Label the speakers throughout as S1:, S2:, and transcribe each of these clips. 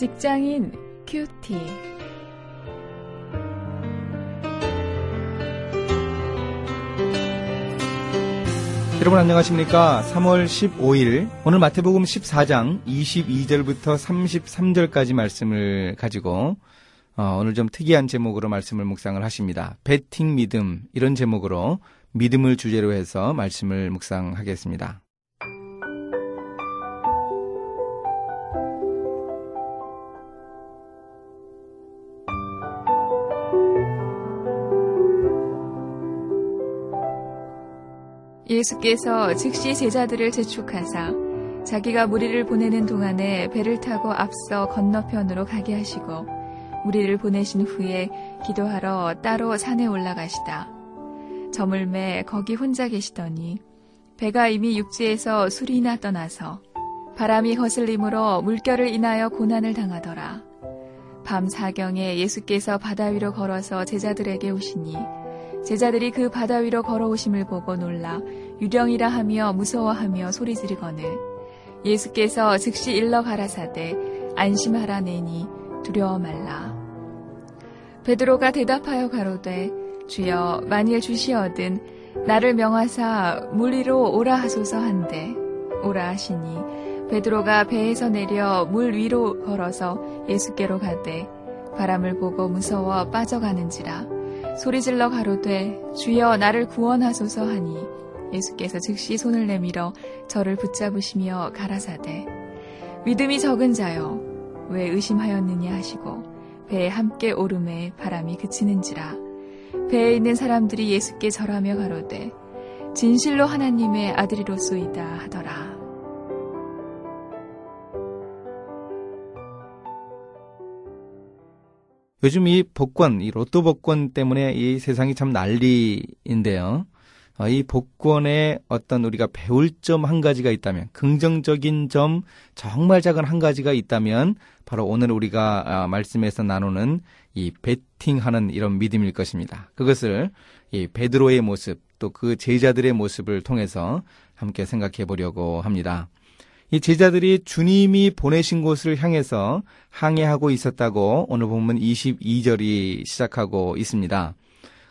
S1: 직장인 큐티.
S2: 여러분 안녕하십니까? 3월 15일 오늘 마태복음 14장 22절부터 33절까지 말씀을 가지고 어, 오늘 좀 특이한 제목으로 말씀을 묵상을 하십니다. 베팅 믿음 이런 제목으로 믿음을 주제로 해서 말씀을 묵상하겠습니다.
S1: 예수께서 즉시 제자들을 재촉하사 자기가 무리를 보내는 동안에 배를 타고 앞서 건너편으로 가게 하시고 무리를 보내신 후에 기도하러 따로 산에 올라가시다. 저물매 거기 혼자 계시더니 배가 이미 육지에서 술이나 떠나서 바람이 거슬림으로 물결을 인하여 고난을 당하더라. 밤 사경에 예수께서 바다 위로 걸어서 제자들에게 오시니 제자들이 그 바다 위로 걸어오심을 보고 놀라 유령이라 하며 무서워하며 소리 지르거늘. 예수께서 즉시 일러 가라사대 안심하라 내니 두려워 말라. 베드로가 대답하여 가로되 주여 만일 주시어든 나를 명하사 물 위로 오라 하소서 한데 오라 하시니 베드로가 배에서 내려 물 위로 걸어서 예수께로 가되 바람을 보고 무서워 빠져가는지라 소리질러 가로되 주여 나를 구원하소서 하니 예수께서 즉시 손을 내밀어 저를 붙잡으시며 가라사대 믿음이 적은 자여 왜 의심하였느냐 하시고 배에 함께 오름에 바람이 그치는지라 배에 있는 사람들이 예수께 절하며 가로되 진실로 하나님의 아들이로소이다 하더라.
S2: 요즘 이 복권, 이 로또 복권 때문에 이 세상이 참 난리인데요. 어, 이 복권에 어떤 우리가 배울 점 한 가지가 있다면, 긍정적인 점 정말 작은 한 가지가 있다면, 바로 오늘 우리가 아, 말씀에서 나누는 이 베팅하는 이런 믿음일 것입니다. 그것을 이 베드로의 모습, 또 그 제자들의 모습을 통해서 함께 생각해 보려고 합니다. 이 제자들이 주님이 보내신 곳을 향해서 항해하고 있었다고 오늘 본문 22절이 시작하고 있습니다.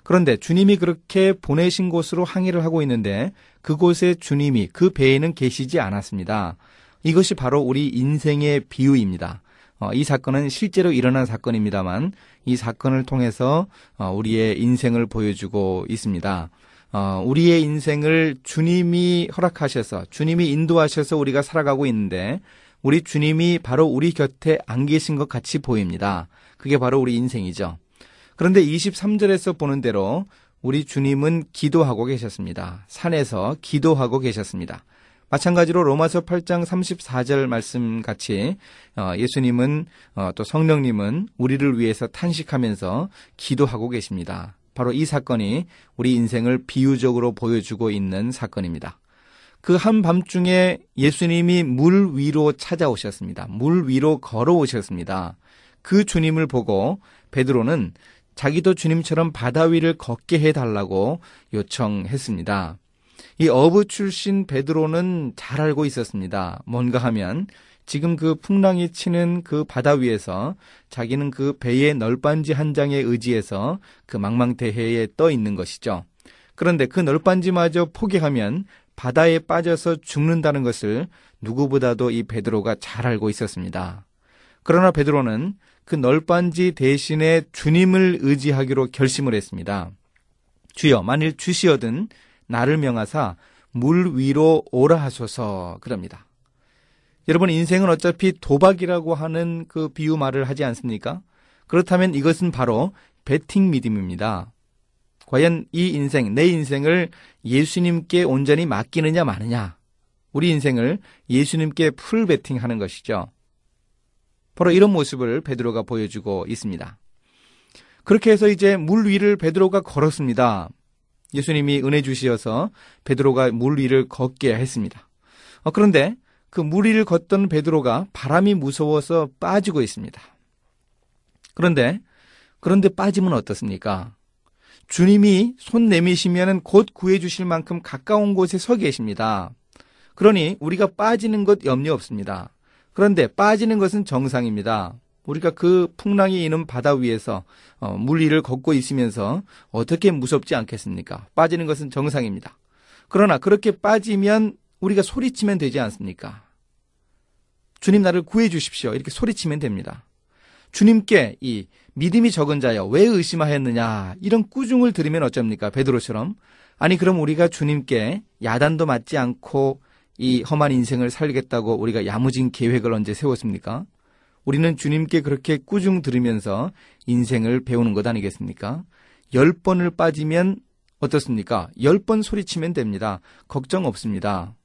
S2: 그런데 주님이 그렇게 보내신 곳으로 항해를 하고 있는데 그곳에 주님이 그 배에는 계시지 않았습니다. 이것이 바로 우리 인생의 비유입니다. 어, 이 사건은 실제로 일어난 사건입니다만 이 사건을 통해서 어, 우리의 인생을 보여주고 있습니다. 어, 우리의 인생을 주님이 허락하셔서 주님이 인도하셔서 우리가 살아가고 있는데 우리 주님이 바로 우리 곁에 안 계신 것 같이 보입니다. 그게 바로 우리 인생이죠. 그런데 23절에서 보는 대로 우리 주님은 기도하고 계셨습니다. 산에서 기도하고 계셨습니다. 마찬가지로 로마서 8장 34절 말씀 같이 어, 예수님은 어, 또 성령님은 우리를 위해서 탄식하면서 기도하고 계십니다. 바로 이 사건이 우리 인생을 비유적으로 보여주고 있는 사건입니다. 그 한밤중에 예수님이 물 위로 찾아오셨습니다. 물 위로 걸어오셨습니다. 그 주님을 보고 베드로는 자기도 주님처럼 바다 위를 걷게 해달라고 요청했습니다. 이 어부 출신 베드로는 잘 알고 있었습니다. 뭔가 하면 지금 그 풍랑이 치는 그 바다 위에서 자기는 그 배의 널빤지 한 장에 의지해서 그 망망대해에 떠 있는 것이죠. 그런데 그 널빤지마저 포기하면 바다에 빠져서 죽는다는 것을 누구보다도 이 베드로가 잘 알고 있었습니다. 그러나 베드로는 그 널빤지 대신에 주님을 의지하기로 결심을 했습니다. 주여 만일 주시어든 나를 명하사 물 위로 오라 하소서 그럽니다. 여러분 인생은 어차피 도박이라고 하는 그 비유 말을 하지 않습니까? 그렇다면 이것은 바로 베팅 믿음입니다. 과연 이 인생, 내 인생을 예수님께 온전히 맡기느냐 마느냐. 우리 인생을 예수님께 full 베팅하는 것이죠. 바로 이런 모습을 베드로가 보여주고 있습니다. 그렇게 해서 이제 물 위를 베드로가 걸었습니다. 예수님이 은혜 주시어서 베드로가 물 위를 걷게 했습니다. 어, 그런데 그 물 위를 걷던 베드로가 바람이 무서워서 빠지고 있습니다. 그런데 그런데 빠지면 어떻습니까? 주님이 손 내미시면 곧 구해 주실 만큼 가까운 곳에 서 계십니다. 그러니 우리가 빠지는 것 염려 없습니다. 그런데 빠지는 것은 정상입니다. 우리가 그 풍랑이 있는 바다 위에서 어, 물 위를 걷고 있으면서 어떻게 무섭지 않겠습니까? 빠지는 것은 정상입니다. 그러나 그렇게 빠지면 우리가 소리치면 되지 않습니까? 주님 나를 구해 주십시오. 이렇게 소리치면 됩니다. 주님께 이 믿음이 적은 자여 왜 의심하였느냐 이런 꾸중을 들으면 어쩝니까? 베드로처럼 아니 그럼 우리가 주님께 야단도 맞지 않고 이 험한 인생을 살겠다고 우리가 야무진 계획을 언제 세웠습니까? 우리는 주님께 그렇게 꾸중 들으면서 인생을 배우는 것 아니겠습니까? 열 번을 빠지면 어떻습니까? 열 번 소리치면 됩니다. 걱정 없습니다.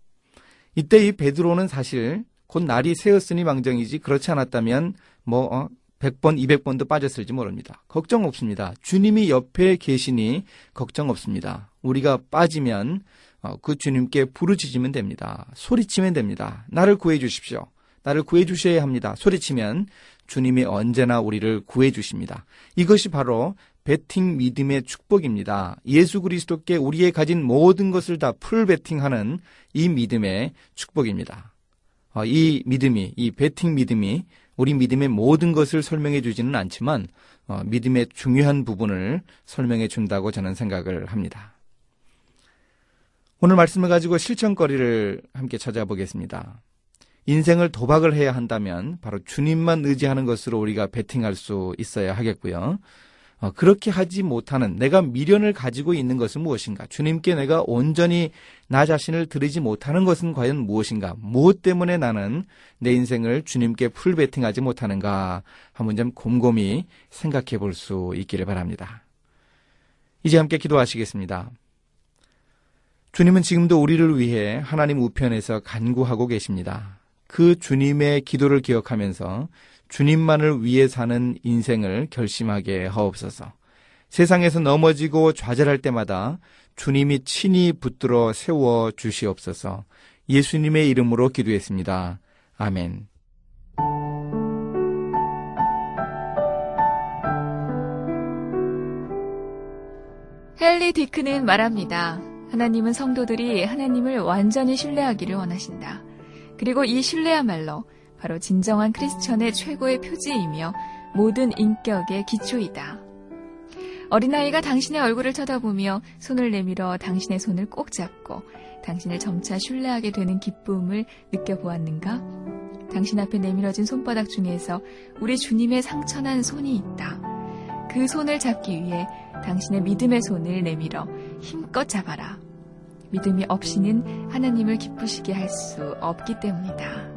S2: 이때 이 베드로는 사실 곧 날이 새었으니 망정이지 그렇지 않았다면 뭐 어, 100번, 200번도 빠졌을지 모릅니다. 걱정 없습니다. 주님이 옆에 계시니 걱정 없습니다. 우리가 빠지면 어, 그 주님께 부르짖으면 됩니다. 소리치면 됩니다. 나를 구해 주십시오. 나를 구해 주셔야 합니다. 소리치면 주님이 언제나 우리를 구해 주십니다. 이것이 바로 베팅 믿음의 축복입니다. 예수 그리스도께 우리의 가진 모든 것을 다 full 베팅하는 이 믿음의 축복입니다. 어, 이 믿음이, 이 베팅 믿음이 우리 믿음의 모든 것을 설명해 주지는 않지만 어, 믿음의 중요한 부분을 설명해 준다고 저는 생각을 합니다. 오늘 말씀을 가지고 실천거리를 함께 찾아보겠습니다. 인생을 도박을 해야 한다면 바로 주님만 의지하는 것으로 우리가 베팅할 수 있어야 하겠고요. 어, 그렇게 하지 못하는 내가 미련을 가지고 있는 것은 무엇인가? 주님께 내가 온전히 나 자신을 드리지 못하는 것은 과연 무엇인가? 무엇 때문에 나는 내 인생을 주님께 풀 베팅하지 못하는가? 한번 좀 곰곰이 생각해 볼 수 있기를 바랍니다. 이제 함께 기도하시겠습니다. 주님은 지금도 우리를 위해 하나님 우편에서 간구하고 계십니다. 그 주님의 기도를 기억하면서 주님만을 위해 사는 인생을 결심하게 하옵소서. 세상에서 넘어지고 좌절할 때마다 주님이 친히 붙들어 세워 주시옵소서. 예수님의 이름으로 기도했습니다. 아멘.
S1: 헨리 디크는 말합니다. 하나님은 성도들이 하나님을 완전히 신뢰하기를 원하신다. 그리고 이 신뢰야말로 바로 진정한 크리스천의 최고의 표지이며 모든 인격의 기초이다. 어린아이가 당신의 얼굴을 쳐다보며 손을 내밀어 당신의 손을 꼭 잡고 당신을 점차 신뢰하게 되는 기쁨을 느껴보았는가? 당신 앞에 내밀어진 손바닥 중에서 우리 주님의 상처난 손이 있다. 그 손을 잡기 위해 당신의 믿음의 손을 내밀어 힘껏 잡아라. 믿음이 없이는 하나님을 기쁘시게 할 수 없기 때문이다.